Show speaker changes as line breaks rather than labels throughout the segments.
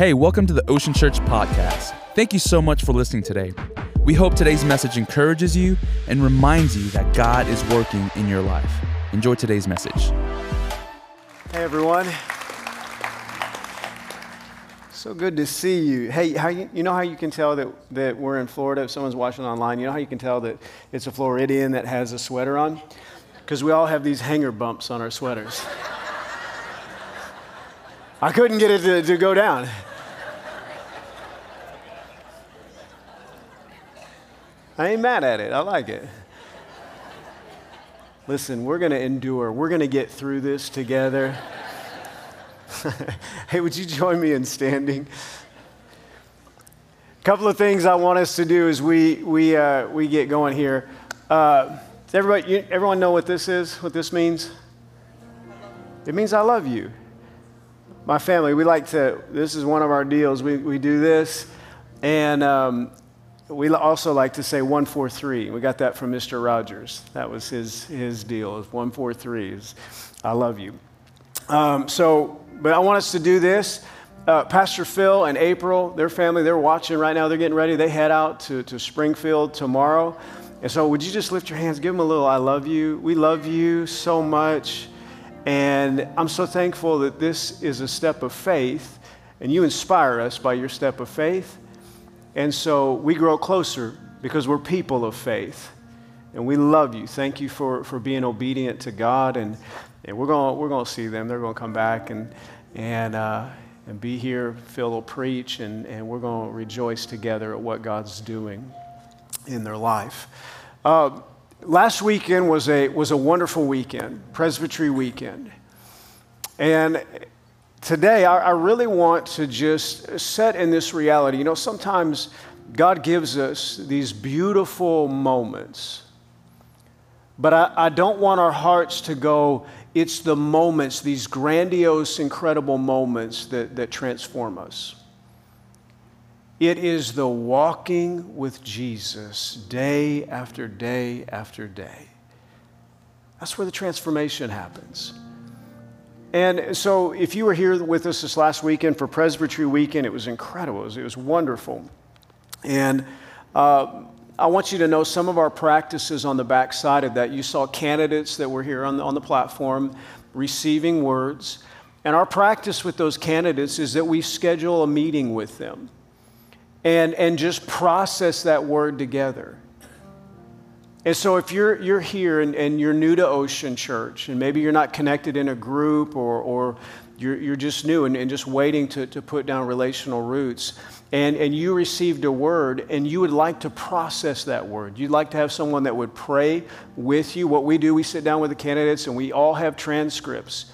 Hey, welcome to the Ocean Church podcast. Thank you so much for listening today. We hope today's message encourages you and reminds you that God is working in your life. Enjoy today's message.
Hey everyone. So good to see you. Hey, how you, you know how you can tell that, that we're in Florida? If someone's watching online, you know how you can tell that it's a Floridian that has a sweater on? Because we all have these hanger bumps on our sweaters. I couldn't get it to, to go down. I ain't mad at it. I like it. Listen, we're going to endure. We're going to get through this together. hey, would you join me in standing? A couple of things I want us to do as we, we, uh, we get going here. Uh, everybody, you, everyone know what this is, what this means? It means I love you. My family, we like to, this is one of our deals. We, we do this. And um, we also like to say 143. We got that from Mr. Rogers. That was his, his deal, 143 is I love you. Um, so, but I want us to do this. Uh, Pastor Phil and April, their family, they're watching right now. They're getting ready. They head out to, to Springfield tomorrow. And so, would you just lift your hands? Give them a little I love you. We love you so much. And I'm so thankful that this is a step of faith, and you inspire us by your step of faith. And so we grow closer because we're people of faith. And we love you. Thank you for, for being obedient to God. And, and we're going we're gonna see them. They're going to come back and, and, uh, and be here. Phil will preach, and, and we're going to rejoice together at what God's doing in their life. Uh, last weekend was a, was a wonderful weekend, Presbytery weekend. And today, I, I, really want to just set in this reality. You know, sometimes God gives us these beautiful moments, but I, I don't want our hearts to go, it's the moments, these grandiose, incredible moments that, that transform us. It is the walking with Jesus day after day after day. That's where the transformation happens. And so, if you were here with us this last weekend for Presbytery Weekend, it was incredible. It was, it was wonderful. And uh, I want you to know some of our practices on the back side of that. You saw candidates that were here on the, on the platform receiving words. And our practice with those candidates is that we schedule a meeting with them and, and just process that word together. And so, if you're, you're here and, and you're new to Ocean Church, and maybe you're not connected in a group or, or you're, you're just new and, and just waiting to, to put down relational roots, and, and you received a word and you would like to process that word, you'd like to have someone that would pray with you. What we do, we sit down with the candidates and we all have transcripts.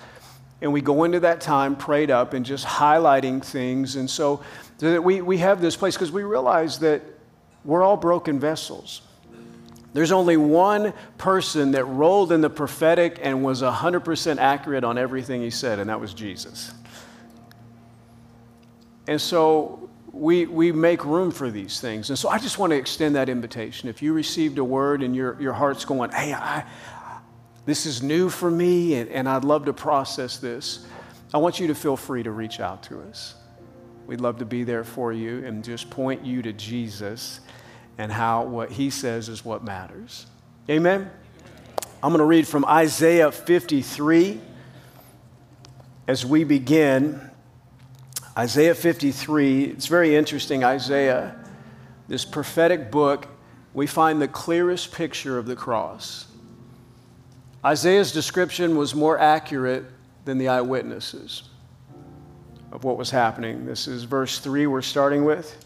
And we go into that time prayed up and just highlighting things. And so we, we have this place because we realize that we're all broken vessels. There's only one person that rolled in the prophetic and was 100% accurate on everything he said, and that was Jesus. And so we, we make room for these things. And so I just want to extend that invitation. If you received a word and your, your heart's going, hey, I, this is new for me and, and I'd love to process this, I want you to feel free to reach out to us. We'd love to be there for you and just point you to Jesus and how what he says is what matters. Amen? I'm going to read from Isaiah 53 as we begin. Isaiah 53, it's very interesting. Isaiah, this prophetic book, we find the clearest picture of the cross. Isaiah's description was more accurate than the eyewitnesses of what was happening. This is verse 3 we're starting with.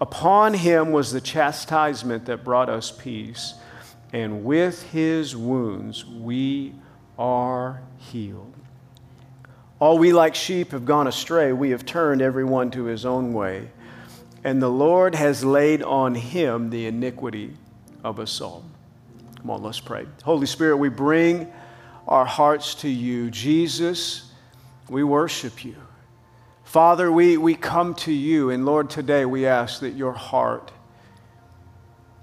Upon him was the chastisement that brought us peace, and with his wounds we are healed. All we like sheep have gone astray. We have turned everyone to his own way, and the Lord has laid on him the iniquity of us all. Come on, let's pray. Holy Spirit, we bring our hearts to you. Jesus, we worship you. Father, we, we come to you, and Lord, today we ask that your heart,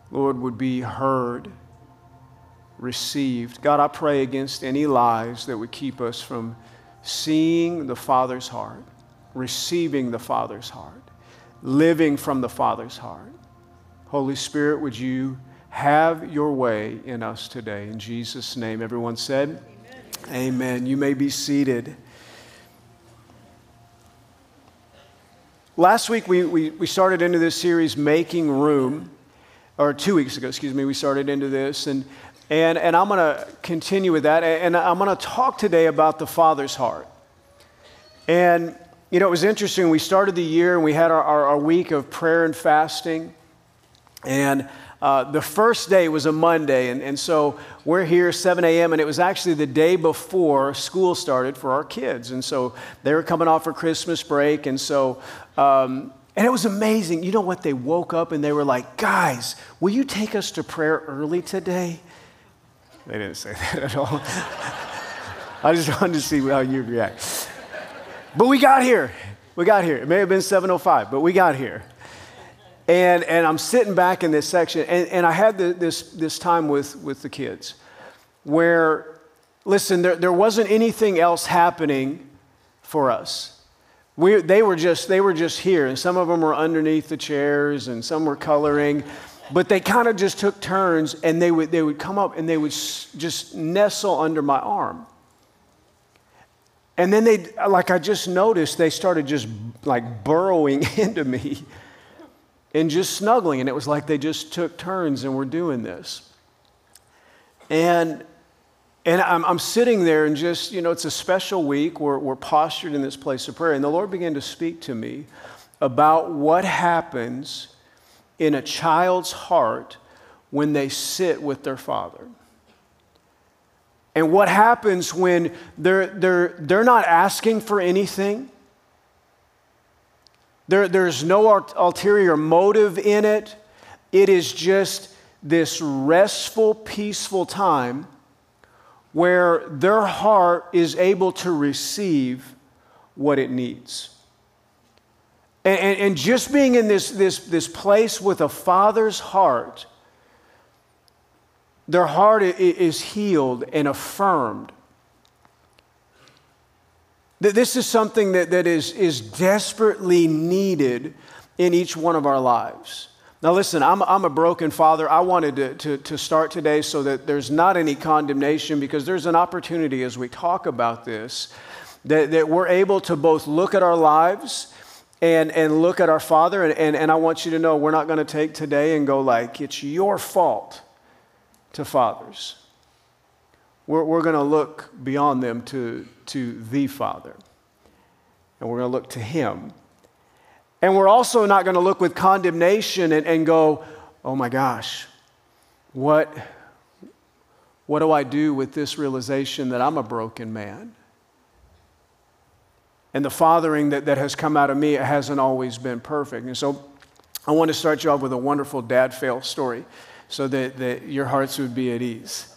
Lord, would be heard, received. God, I pray against any lies that would keep us from seeing the Father's heart, receiving the Father's heart, living from the Father's heart. Holy Spirit, would you have your way in us today? In Jesus' name, everyone said, Amen. Amen. You may be seated. Last week, we, we, we started into this series, Making Room, or two weeks ago, excuse me, we started into this. And, and, and I'm going to continue with that. And I'm going to talk today about the Father's heart. And, you know, it was interesting. We started the year and we had our, our, our week of prayer and fasting. And uh, the first day was a Monday, and, and so we're here 7 a.m., and it was actually the day before school started for our kids. And so they were coming off for Christmas break, and so, um, and it was amazing. You know what? They woke up and they were like, guys, will you take us to prayer early today? They didn't say that at all. I just wanted to see how you'd react. But we got here. We got here. It may have been 7.05, but we got here. And, and I'm sitting back in this section, and, and I had the, this, this time with, with the kids where, listen, there, there wasn't anything else happening for us. We, they, were just, they were just here, and some of them were underneath the chairs, and some were coloring, but they kind of just took turns, and they would, they would come up and they would just nestle under my arm. And then they, like I just noticed, they started just like burrowing into me and just snuggling. And it was like they just took turns and were doing this. And, and I'm, I'm sitting there and just, you know, it's a special week. We're, we're postured in this place of prayer. And the Lord began to speak to me about what happens in a child's heart when they sit with their father. And what happens when they're, they're, they're not asking for anything, there, there's no ulterior motive in it. It is just this restful, peaceful time where their heart is able to receive what it needs. And, and, and, just being in this, this, this place with a father's heart, their heart is healed and affirmed That this is something that, that is, is desperately needed in each one of our lives. Now, listen, I'm, I'm a broken father. I wanted to, to, to start today so that there's not any condemnation because there's an opportunity as we talk about this that, that we're able to both look at our lives and, and look at our father. And, and, and I want you to know we're not going to take today and go like, it's your fault to fathers. We're, we're going to look beyond them to, to the Father. And we're going to look to Him. And we're also not going to look with condemnation and, and go, oh my gosh, what, what do I do with this realization that I'm a broken man? And the fathering that, that has come out of me hasn't always been perfect. And so I want to start you off with a wonderful dad fail story so that, that your hearts would be at ease.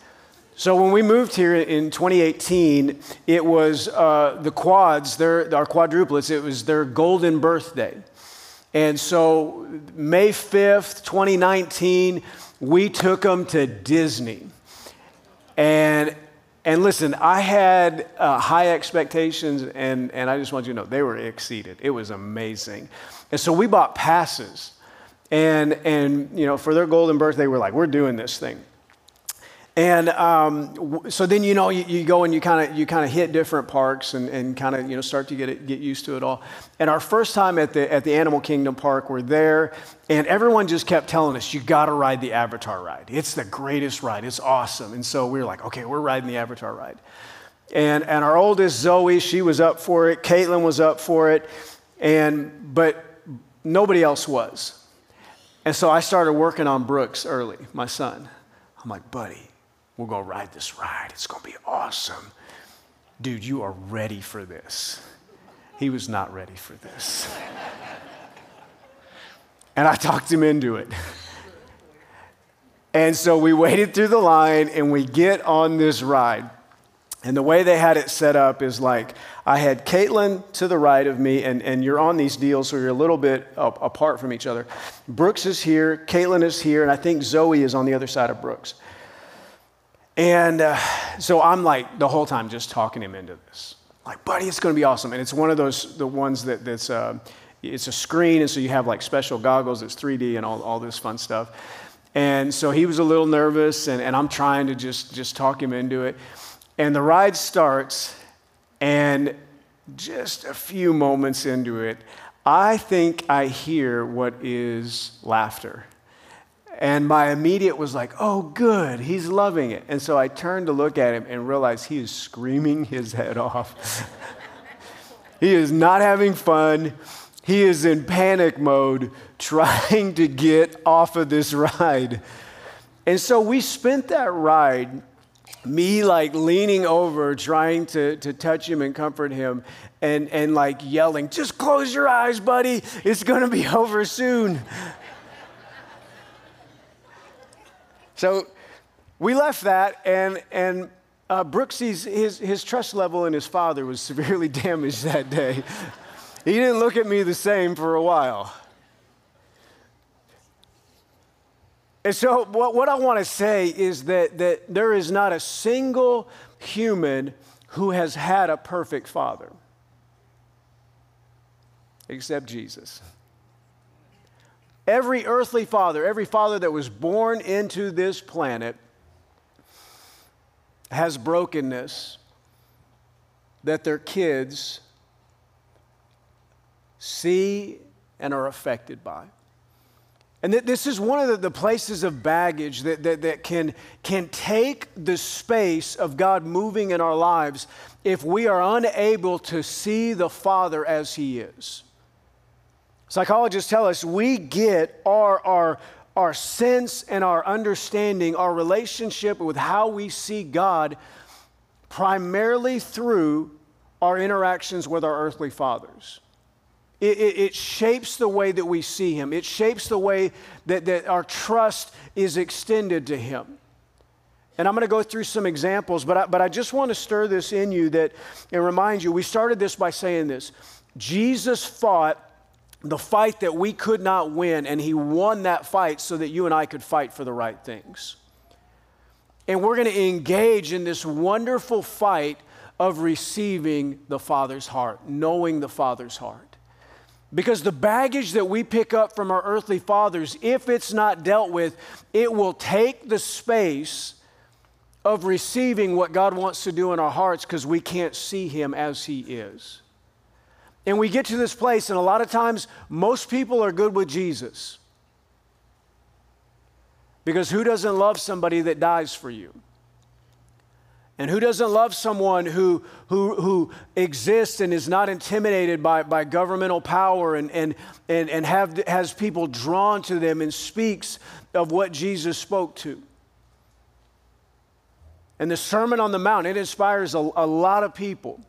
So when we moved here in 2018, it was uh, the quads, their, our quadruplets, it was their golden birthday. And so May 5th, 2019, we took them to Disney. And, and listen, I had uh, high expectations, and, and I just want you to know they were exceeded. It was amazing. And so we bought passes. And, and you know, for their golden birthday, we're like, we're doing this thing. And um, so then you know you, you go and you kind of you kind of hit different parks and, and kind of you know start to get it, get used to it all. And our first time at the at the Animal Kingdom Park, we're there, and everyone just kept telling us you got to ride the Avatar ride. It's the greatest ride. It's awesome. And so we were like, okay, we're riding the Avatar ride. And and our oldest Zoe, she was up for it. Caitlin was up for it, and but nobody else was. And so I started working on Brooks early, my son. I'm like, buddy, we're going to ride this ride. It's going to be awesome. Dude, you are ready for this. He was not ready for this. And I talked him into it. and so we waited through the line and we get on this ride. And the way they had it set up is like I had Caitlin to the right of me, and, and you're on these deals, so you're a little bit apart from each other. Brooks is here, Caitlin is here, and I think Zoe is on the other side of Brooks. And uh, so I'm like the whole time just talking him into this. Like, buddy, it's going to be awesome. And it's one of those, the ones that, that's, uh, it's a screen, and so you have like special goggles It's 3D and all, all this fun stuff. And so he was a little nervous, and, and I'm trying to just, just talk him into it. And the ride starts, and just a few moments into it, I think I hear what is laughter. And my immediate was like, oh, good, he's loving it. And so I turned to look at him and realized he is screaming his head off. he is not having fun. He is in panic mode, trying to get off of this ride. And so we spent that ride me like leaning over trying to, to touch him and comfort him and, and like yelling just close your eyes buddy it's going to be over soon so we left that and and uh, brooksy's his, his trust level in his father was severely damaged that day he didn't look at me the same for a while And so, what, what I want to say is that, that there is not a single human who has had a perfect father except Jesus. Every earthly father, every father that was born into this planet has brokenness that their kids see and are affected by. And that this is one of the, places of baggage that, that, that can, can take the space of God moving in our lives if we are unable to see the Father as He is. Psychologists tell us we get our, our, our sense and our understanding, our relationship with how we see God primarily through our interactions with our earthly fathers. It, it, it, shapes the way that we see Him. It shapes the way that, that our trust is extended to Him. And I'm going to go through some examples, but I, but I just want to stir this in you that and remind you we started this by saying this Jesus fought the fight that we could not win, and He won that fight so that you and I could fight for the right things. And we're going to engage in this wonderful fight of receiving the Father's heart, knowing the Father's heart. Because the baggage that we pick up from our earthly fathers, if it's not dealt with, it will take the space of receiving what God wants to do in our hearts because we can't see Him as He is. And we get to this place, and a lot of times, most people are good with Jesus. Because who doesn't love somebody that dies for you? And who doesn't love someone who, who, who exists and is not intimidated by, by governmental power and, and, and, and have, has people drawn to them and speaks of what Jesus spoke to? And the Sermon on the Mount, it inspires a, a lot of people.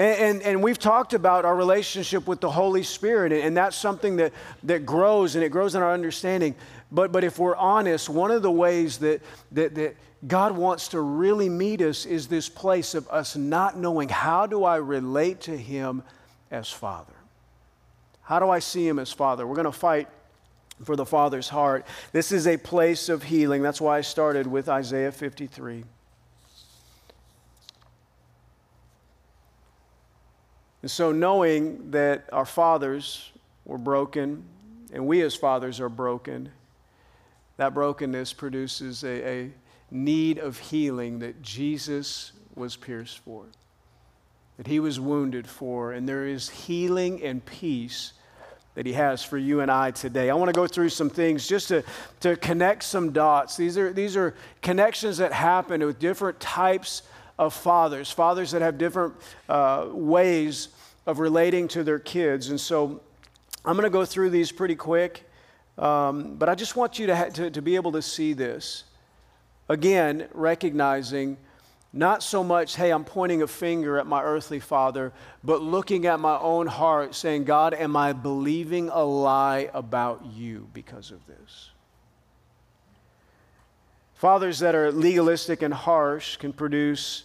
And, and, and, we've talked about our relationship with the Holy Spirit, and that's something that, that grows and it grows in our understanding. But, but if we're honest, one of the ways that, that, that God wants to really meet us is this place of us not knowing how do I relate to Him as Father? How do I see Him as Father? We're going to fight for the Father's heart. This is a place of healing. That's why I started with Isaiah 53. And so, knowing that our fathers were broken and we as fathers are broken, that brokenness produces a, a need of healing that Jesus was pierced for, that he was wounded for, and there is healing and peace that he has for you and I today. I want to go through some things just to, to connect some dots. These are, these are connections that happen with different types of fathers, fathers that have different uh, ways of relating to their kids. And so I'm going to go through these pretty quick, um, but I just want you to, ha- to, to be able to see this. Again, recognizing Not so much, hey, I'm pointing a finger at my earthly father, but looking at my own heart, saying, God, am I believing a lie about you because of this? Fathers that are legalistic and harsh can produce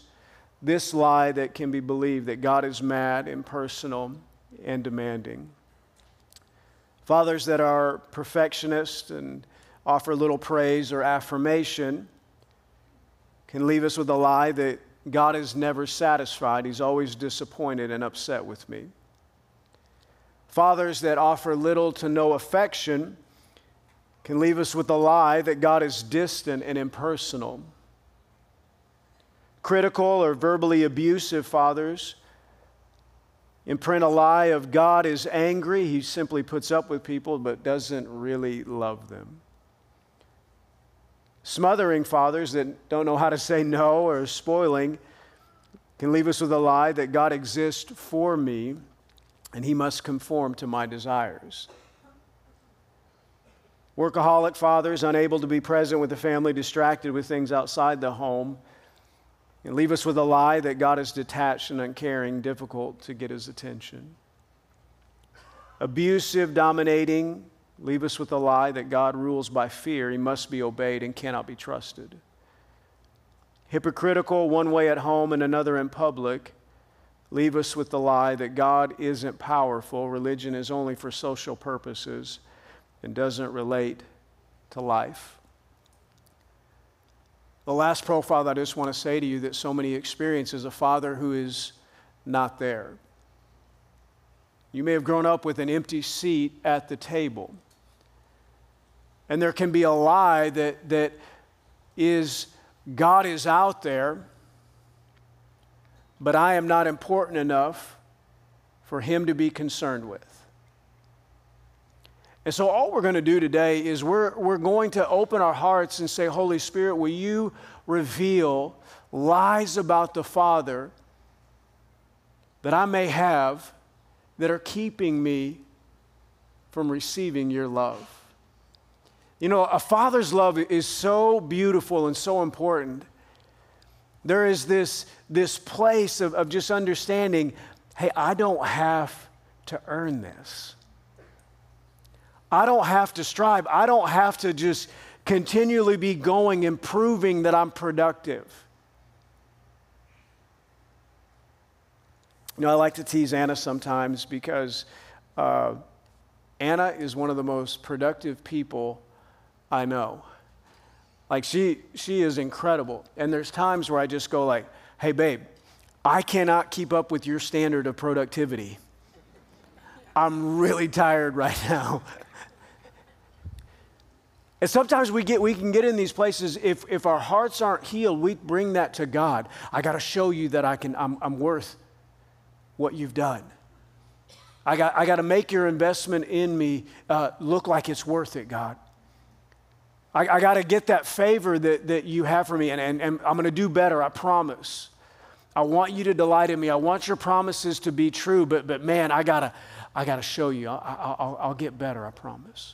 this lie that can be believed that God is mad, impersonal, and demanding. Fathers that are perfectionist and offer little praise or affirmation can leave us with a lie that God is never satisfied. He's always disappointed and upset with me. Fathers that offer little to no affection can leave us with a lie that God is distant and impersonal. Critical or verbally abusive fathers imprint a lie of God is angry. He simply puts up with people but doesn't really love them. Smothering fathers that don't know how to say no or spoiling can leave us with a lie that God exists for me and he must conform to my desires. Workaholic fathers unable to be present with the family, distracted with things outside the home, and leave us with a lie that God is detached and uncaring, difficult to get his attention. Abusive, dominating, leave us with the lie that God rules by fear. He must be obeyed and cannot be trusted. Hypocritical, one way at home and another in public, leave us with the lie that God isn't powerful. Religion is only for social purposes and doesn't relate to life. The last profile that I just want to say to you that so many experience is a father who is not there. You may have grown up with an empty seat at the table. And there can be a lie that, that is God is out there, but I am not important enough for him to be concerned with. And so, all we're going to do today is we're, we're going to open our hearts and say, Holy Spirit, will you reveal lies about the Father that I may have that are keeping me from receiving your love? You know, a father's love is so beautiful and so important. There is this, this place of, of just understanding hey, I don't have to earn this. I don't have to strive. I don't have to just continually be going and proving that I'm productive. You know, I like to tease Anna sometimes because uh, Anna is one of the most productive people I know. Like she she is incredible. And there's times where I just go like, "Hey babe, I cannot keep up with your standard of productivity. I'm really tired right now." And sometimes we get we can get in these places if if our hearts aren't healed, we bring that to God. I got to show you that I can I'm, I'm worth what you've done. I got I got to make your investment in me uh, look like it's worth it, God. I, I got to get that favor that, that you have for me, and, and, and I'm going to do better, I promise. I want you to delight in me. I want your promises to be true, but, but man, I got to I gotta show you. I, will I'll get better, I promise.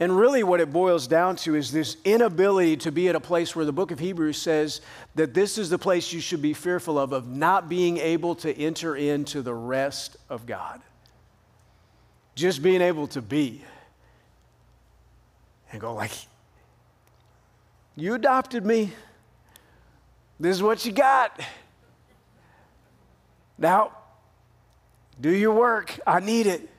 And really, what it boils down to is this inability to be at a place where the book of Hebrews says that this is the place you should be fearful of, of not being able to enter into the rest of God. Just being able to be and go like, you adopted me. This is what you got. Now, do your work. I need it.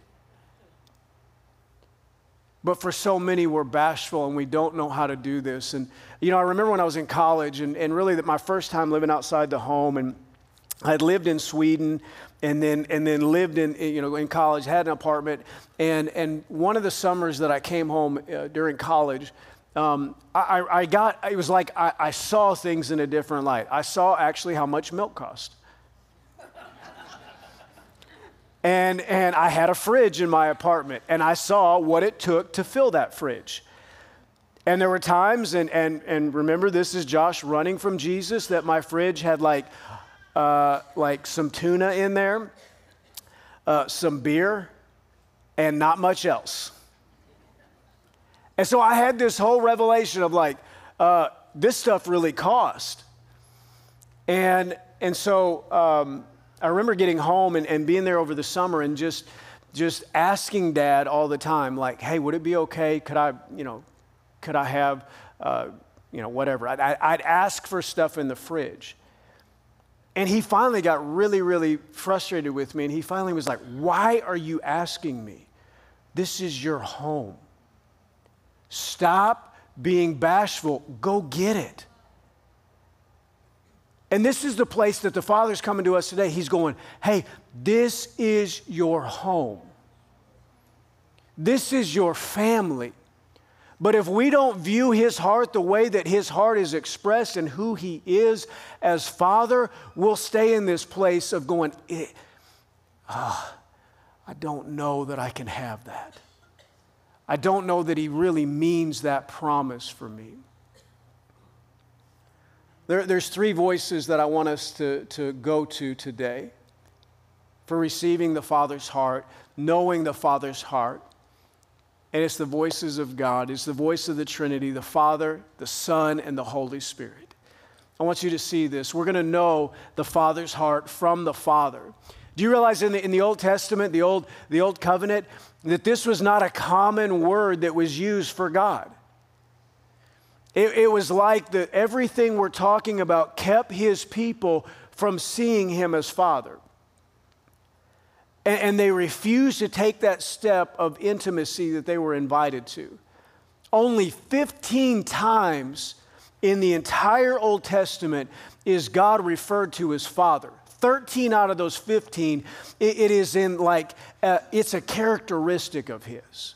But for so many, we're bashful and we don't know how to do this. And, you know, I remember when I was in college and, and really that my first time living outside the home and I had lived in Sweden and then, and then lived in, you know, in college, had an apartment. And, and one of the summers that I came home uh, during college, um, I, I got, it was like I, I saw things in a different light. I saw actually how much milk cost. And, and I had a fridge in my apartment, and I saw what it took to fill that fridge. And there were times, and, and, and remember, this is Josh running from Jesus, that my fridge had like uh, like some tuna in there, uh, some beer, and not much else. And so I had this whole revelation of like, uh, this stuff really cost. And, and so um, I remember getting home and, and being there over the summer and just, just asking dad all the time, like, hey, would it be okay? Could I, you know, could I have, uh, you know, whatever? I'd, I'd ask for stuff in the fridge. And he finally got really, really frustrated with me. And he finally was like, Why are you asking me? This is your home. Stop being bashful. Go get it. And this is the place that the Father's coming to us today. He's going, Hey, this is your home. This is your family. But if we don't view his heart the way that his heart is expressed and who he is as Father, we'll stay in this place of going, oh, I don't know that I can have that. I don't know that he really means that promise for me. There, there's three voices that I want us to, to go to today for receiving the Father's heart, knowing the Father's heart. And it's the voices of God, it's the voice of the Trinity, the Father, the Son, and the Holy Spirit. I want you to see this. We're going to know the Father's heart from the Father. Do you realize in the, in the Old Testament, the old, the old covenant, that this was not a common word that was used for God? It, it was like that everything we're talking about kept his people from seeing him as Father. And, and they refused to take that step of intimacy that they were invited to. Only 15 times in the entire Old Testament is God referred to as Father. 13 out of those 15, it, it is in like, uh, it's a characteristic of His.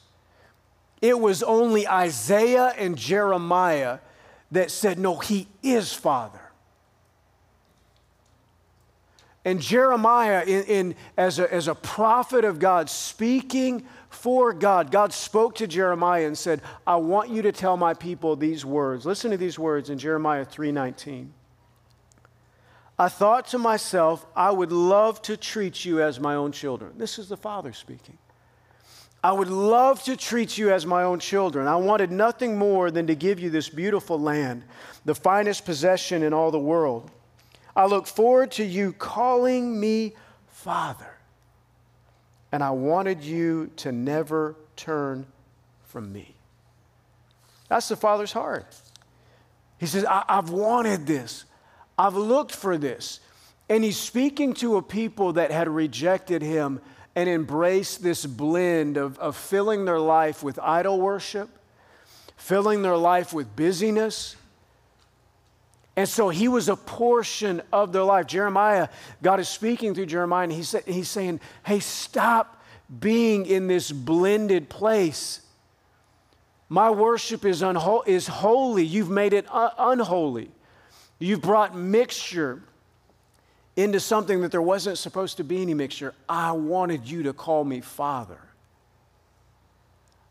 It was only Isaiah and Jeremiah that said, no, He is Father. And Jeremiah, in, in, as, a, as a prophet of God, speaking for God, God spoke to Jeremiah and said, I want you to tell my people these words. Listen to these words in Jeremiah 3:19. I thought to myself, I would love to treat you as my own children. This is the Father speaking. I would love to treat you as my own children. I wanted nothing more than to give you this beautiful land, the finest possession in all the world. I look forward to you calling me Father. And I wanted you to never turn from me. That's the Father's heart. He says, I- have wanted this, I've looked for this. And he's speaking to a people that had rejected him and embrace this blend of, of filling their life with idol worship, filling their life with busyness and so he was a portion of their life. Jeremiah, God is speaking through Jeremiah, and he's, he's saying, Hey, stop being in this blended place. My worship is, unho- is holy. You've made it un- unholy. You've brought mixture into something that there wasn't supposed to be any mixture. I wanted you to call me Father.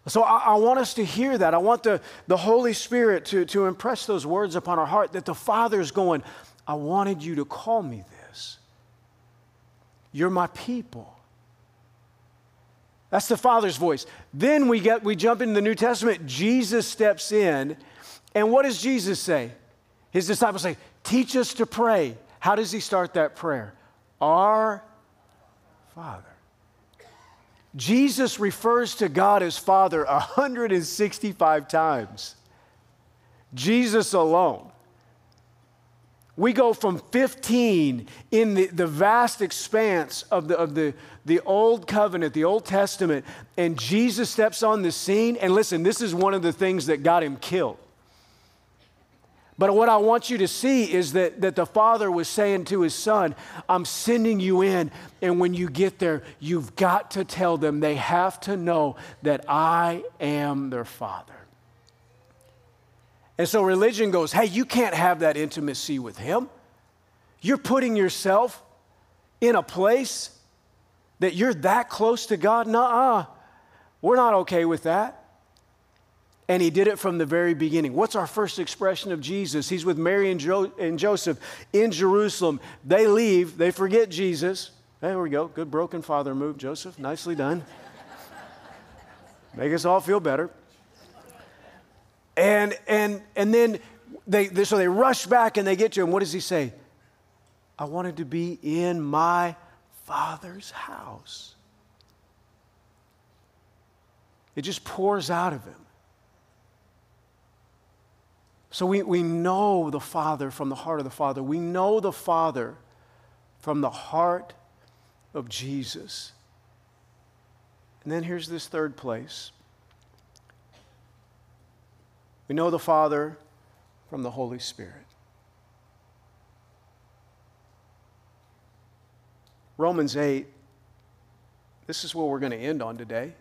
So I, I, want us to hear that. I want the, the Holy Spirit to, to impress those words upon our heart that the Father's going, I wanted you to call me this. You're my people. That's the Father's voice. Then we get we jump into the New Testament. Jesus steps in, and what does Jesus say? His disciples say, Teach us to pray. How does he start that prayer? Our Father. Jesus refers to God as Father 165 times. Jesus alone. We go from 15 in the, the vast expanse of, the, of the, the Old Covenant, the Old Testament, and Jesus steps on the scene. And listen, this is one of the things that got him killed. But what I want you to see is that, that the father was saying to his son, I'm sending you in, and when you get there, you've got to tell them they have to know that I am their father. And so religion goes, hey, you can't have that intimacy with him. You're putting yourself in a place that you're that close to God. Nuh We're not okay with that. And he did it from the very beginning. What's our first expression of Jesus? He's with Mary and, jo- and Joseph in Jerusalem. They leave, they forget Jesus. There we go. Good broken father move, Joseph. Nicely done. Make us all feel better. And, and, and then they, they, so they rush back and they get to him. What does he say? I wanted to be in my father's house. It just pours out of him. So we, we know the Father from the heart of the Father. We know the Father from the heart of Jesus. And then here's this third place we know the Father from the Holy Spirit. Romans 8, this is what we're going to end on today.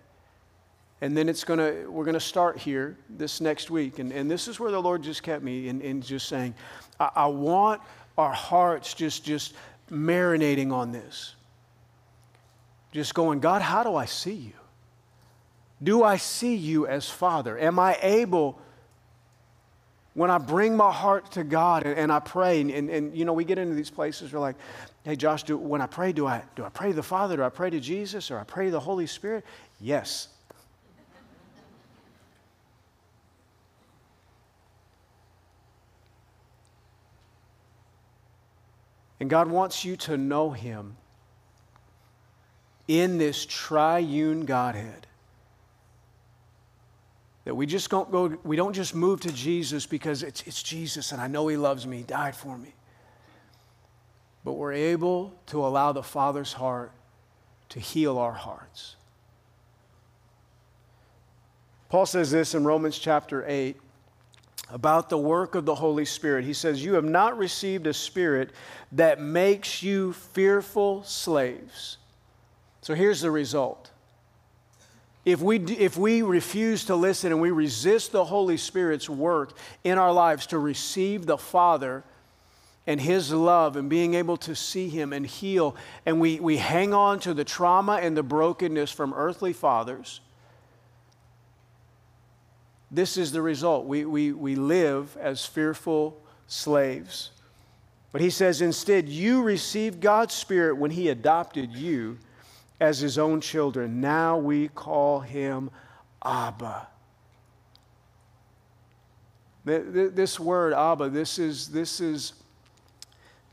And then it's gonna, we're to start here this next week. And, and this is where the Lord just kept me in, in just saying, I, I want our hearts just, just marinating on this. Just going, God, how do I see you? Do I see you as Father? Am I able, when I bring my heart to God and, and I pray, and, and, and, you know, we get into these places, we're like, hey, Josh, do, when I pray, do I, do I pray to the Father? Do I pray to Jesus? Or I pray to the Holy Spirit? Yes. And God wants you to know Him in this triune Godhead. That we just don't go, we don't just move to Jesus because it's, it's Jesus and I know He loves me, He died for me. But we're able to allow the Father's heart to heal our hearts. Paul says this in Romans chapter 8 about the work of the Holy Spirit. He says, You have not received a spirit that makes you fearful slaves. So here's the result if we, if we refuse to listen and we resist the Holy Spirit's work in our lives to receive the Father and His love and being able to see Him and heal, and we, we hang on to the trauma and the brokenness from earthly fathers, this is the result. We, we, we live as fearful slaves. But He says, instead, you received God's Spirit when He adopted you as his own children. Now we call him Abba. This word, Abba, this is, this is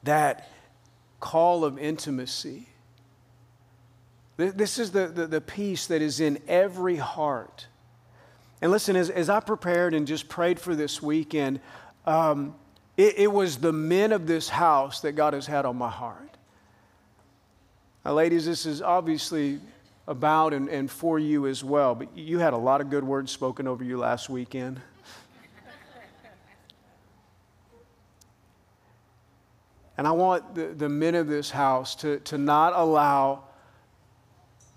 that call of intimacy. This is the, the, the, peace that is in every heart. And listen, as, as I prepared and just prayed for this weekend, um, it, it was the men of this house that God has had on my heart. Now, ladies, this is obviously about and, and for you as well, but you had a lot of good words spoken over you last weekend. And I want the, the men of this house to, to not allow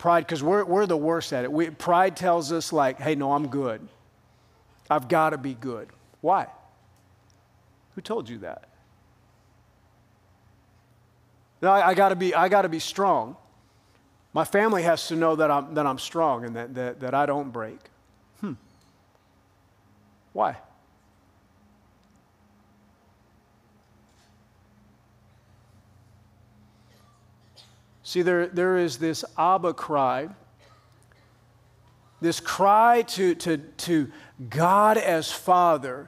pride, because we're, we're the worst at it. We, pride tells us, like, hey, no, I'm good. I've got to be good. Why? Who told you that? I, I gotta be, I gotta be strong. My family has to know that I'm, that I'm strong and that, that, that I don't break. Hmm. Why? See, there, there is this Abba cry, this cry to, to, to God as Father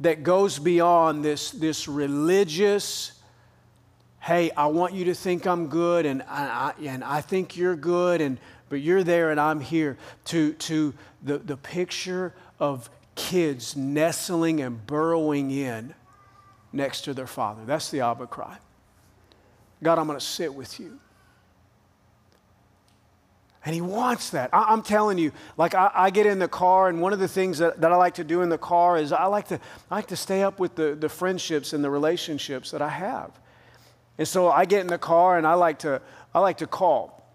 that goes beyond this, this religious hey, I want you to think I'm good and I, and I think you're good, and, but you're there and I'm here, to, to the, the picture of kids nestling and burrowing in next to their father. That's the Abba cry. God, I'm going to sit with you. And he wants that. I, am telling you, like I, I, get in the car, and one of the things that, that I like to do in the car is I like to, I like to stay up with the, the friendships and the relationships that I have. And so I get in the car and I like to, I like to call.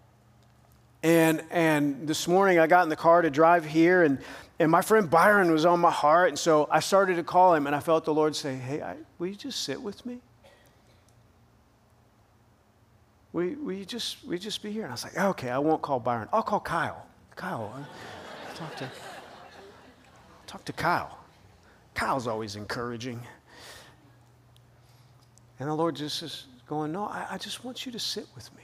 And, and this morning I got in the car to drive here, and, and my friend Byron was on my heart. And so I started to call him, and I felt the Lord say, Hey, I, will you just sit with me? Will, will, you just, will you just be here? And I was like, Okay, I won't call Byron. I'll call Kyle. Kyle, uh, talk to, talk to Kyle. Kyle's always encouraging. And the Lord just says, going, No, I, I just want you to sit with me.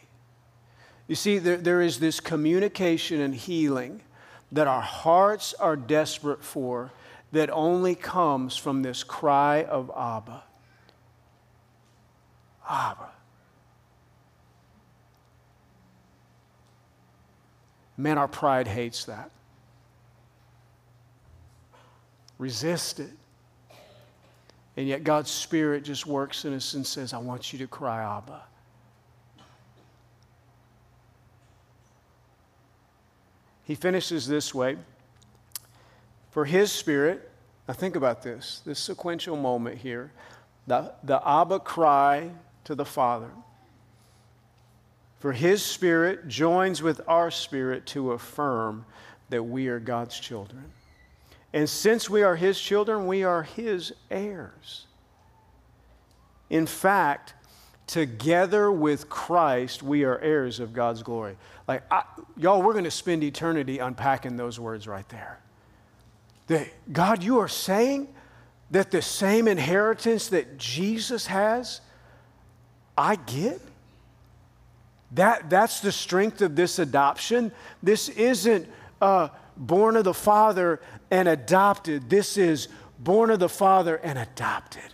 You see, there, there is this communication and healing that our hearts are desperate for that only comes from this cry of Abba. Abba. Man, our pride hates that. Resist it. And yet God's Spirit just works in us and says, I want you to cry, Abba. He finishes this way. For his spirit, now think about this, this sequential moment here. The, the Abba cry to the Father. For his spirit joins with our spirit to affirm that we are God's children. And since we are his children, we are his heirs. In fact, together with Christ, we are heirs of God's glory. Like, I, y'all, we're going to spend eternity unpacking those words right there. That, God, you are saying that the same inheritance that Jesus has, I get? That, that's the strength of this adoption. This isn't uh, born of the Father and adopted. This is born of the Father and adopted,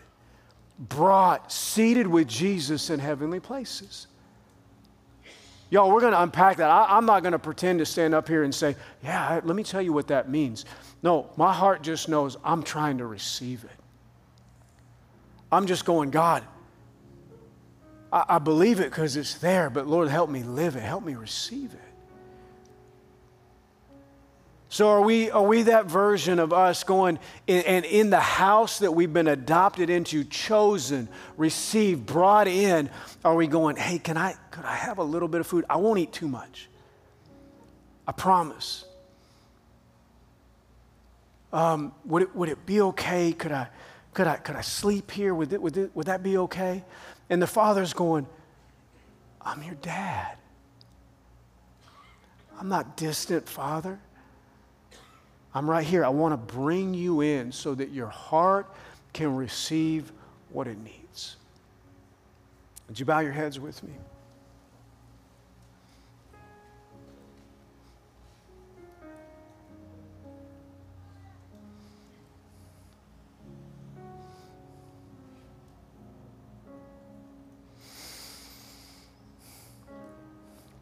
brought, seated with Jesus in heavenly places. Y'all, we're going to unpack that. I, am not going to pretend to stand up here and say, yeah, let me tell you what that means. No, my heart just knows I'm trying to receive it. I'm just going, God, I, I believe it because it's there, but Lord, help me live it. Help me receive it. So are we, are we that version of us going in, and in the house that we've been adopted into, chosen, received, brought in, are we going, hey, can I, could I have a little bit of food? I won't eat too much. I promise. Um, would, it, would it be okay? Could I, could I, could I sleep here? Would, it, would, it, would that be okay? And the father's going, I'm your dad. I'm not distant, father. I'm right here. I want to bring you in so that your heart can receive what it needs. Would you bow your heads with me?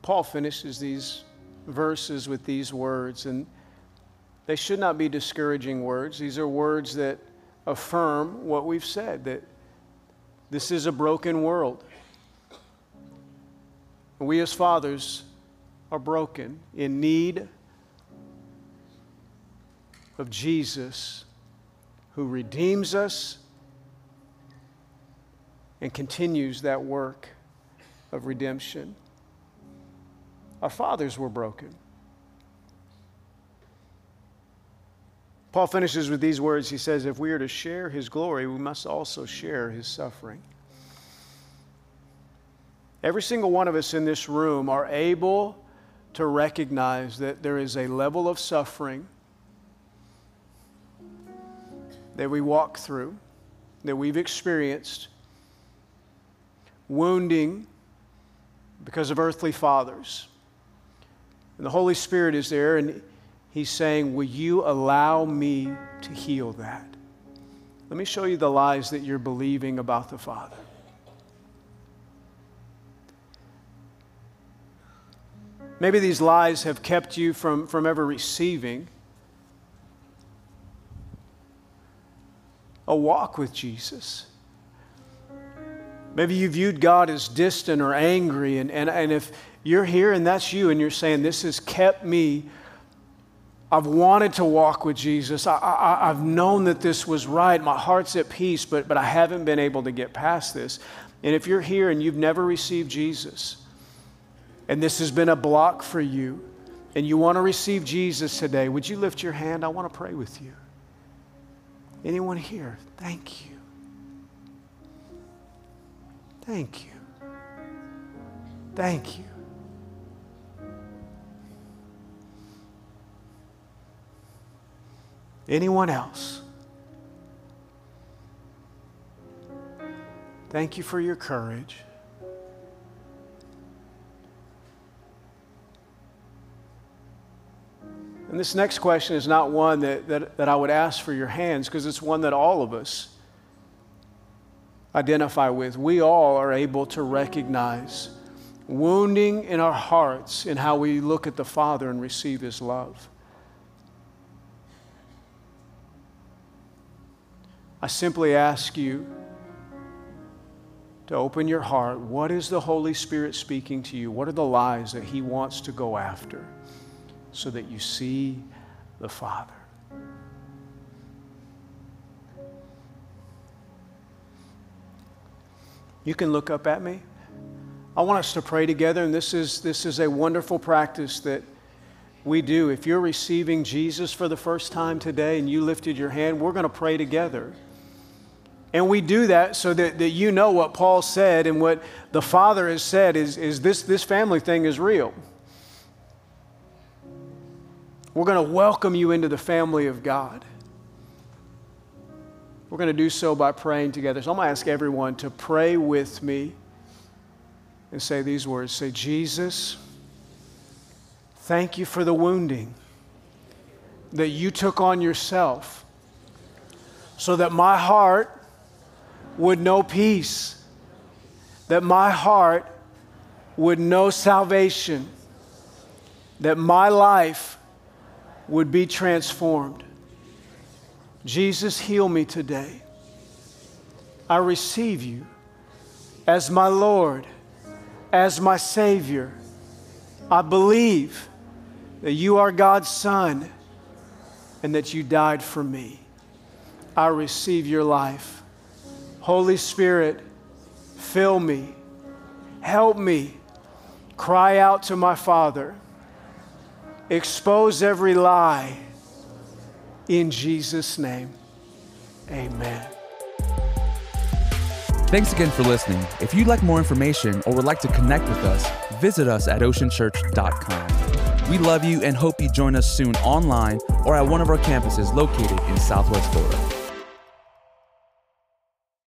Paul finishes these verses with these words, and they should not be discouraging words. These are words that affirm what we've said that this is a broken world. We as fathers are broken, in need of Jesus who redeems us and continues that work of redemption. Our fathers were broken. Paul finishes with these words. He says, If we are to share his glory, we must also share his suffering. Every single one of us in this room are able to recognize that there is a level of suffering that we walk through, that we've experienced, wounding because of earthly fathers. And the Holy Spirit is there, and He's saying, Will you allow me to heal that? Let me show you the lies that you're believing about the Father. Maybe these lies have kept you from, from ever receiving a walk with Jesus. Maybe you viewed God as distant or angry, and, and, and if you're here and that's you, and you're saying, This has kept me I've wanted to walk with Jesus. I, have known that this was right. My heart's at peace, but, but I haven't been able to get past this. And if you're here and you've never received Jesus, and this has been a block for you, and you want to receive Jesus today, would you lift your hand? I want to pray with you. Anyone here? Thank you. Thank you. Thank you. Anyone else? Thank you for your courage. And this next question is not one that, that, that I would ask for your hands because it's one that all of us identify with. We all are able to recognize wounding in our hearts in how we look at the Father and receive His love. I simply ask you to open your heart. What is the Holy Spirit speaking to you? What are the lies that He wants to go after so that you see the Father? You can look up at me. I want us to pray together, and this is, this is a wonderful practice that we do. If you're receiving Jesus for the first time today and you lifted your hand, we're going to pray together. And we do that so that, that you know what Paul said and what the Father has said is, is this, this family thing is real. We're going to welcome you into the family of God. We're going to do so by praying together. So I'm going to ask everyone to pray with me and say these words Say, Jesus, thank you for the wounding that you took on yourself so that my heart would know peace, that my heart would know salvation, that my life would be transformed. Jesus, heal me today. I receive you as my Lord, as my Savior. I believe that you are God's Son and that you died for me. I receive your life. Holy Spirit, fill me, help me, cry out to my Father, expose every lie. In Jesus' name, amen.
Thanks again for listening. If you'd like more information or would like to connect with us, visit us at oceanchurch.com. We love you and hope you join us soon online or at one of our campuses located in Southwest Florida.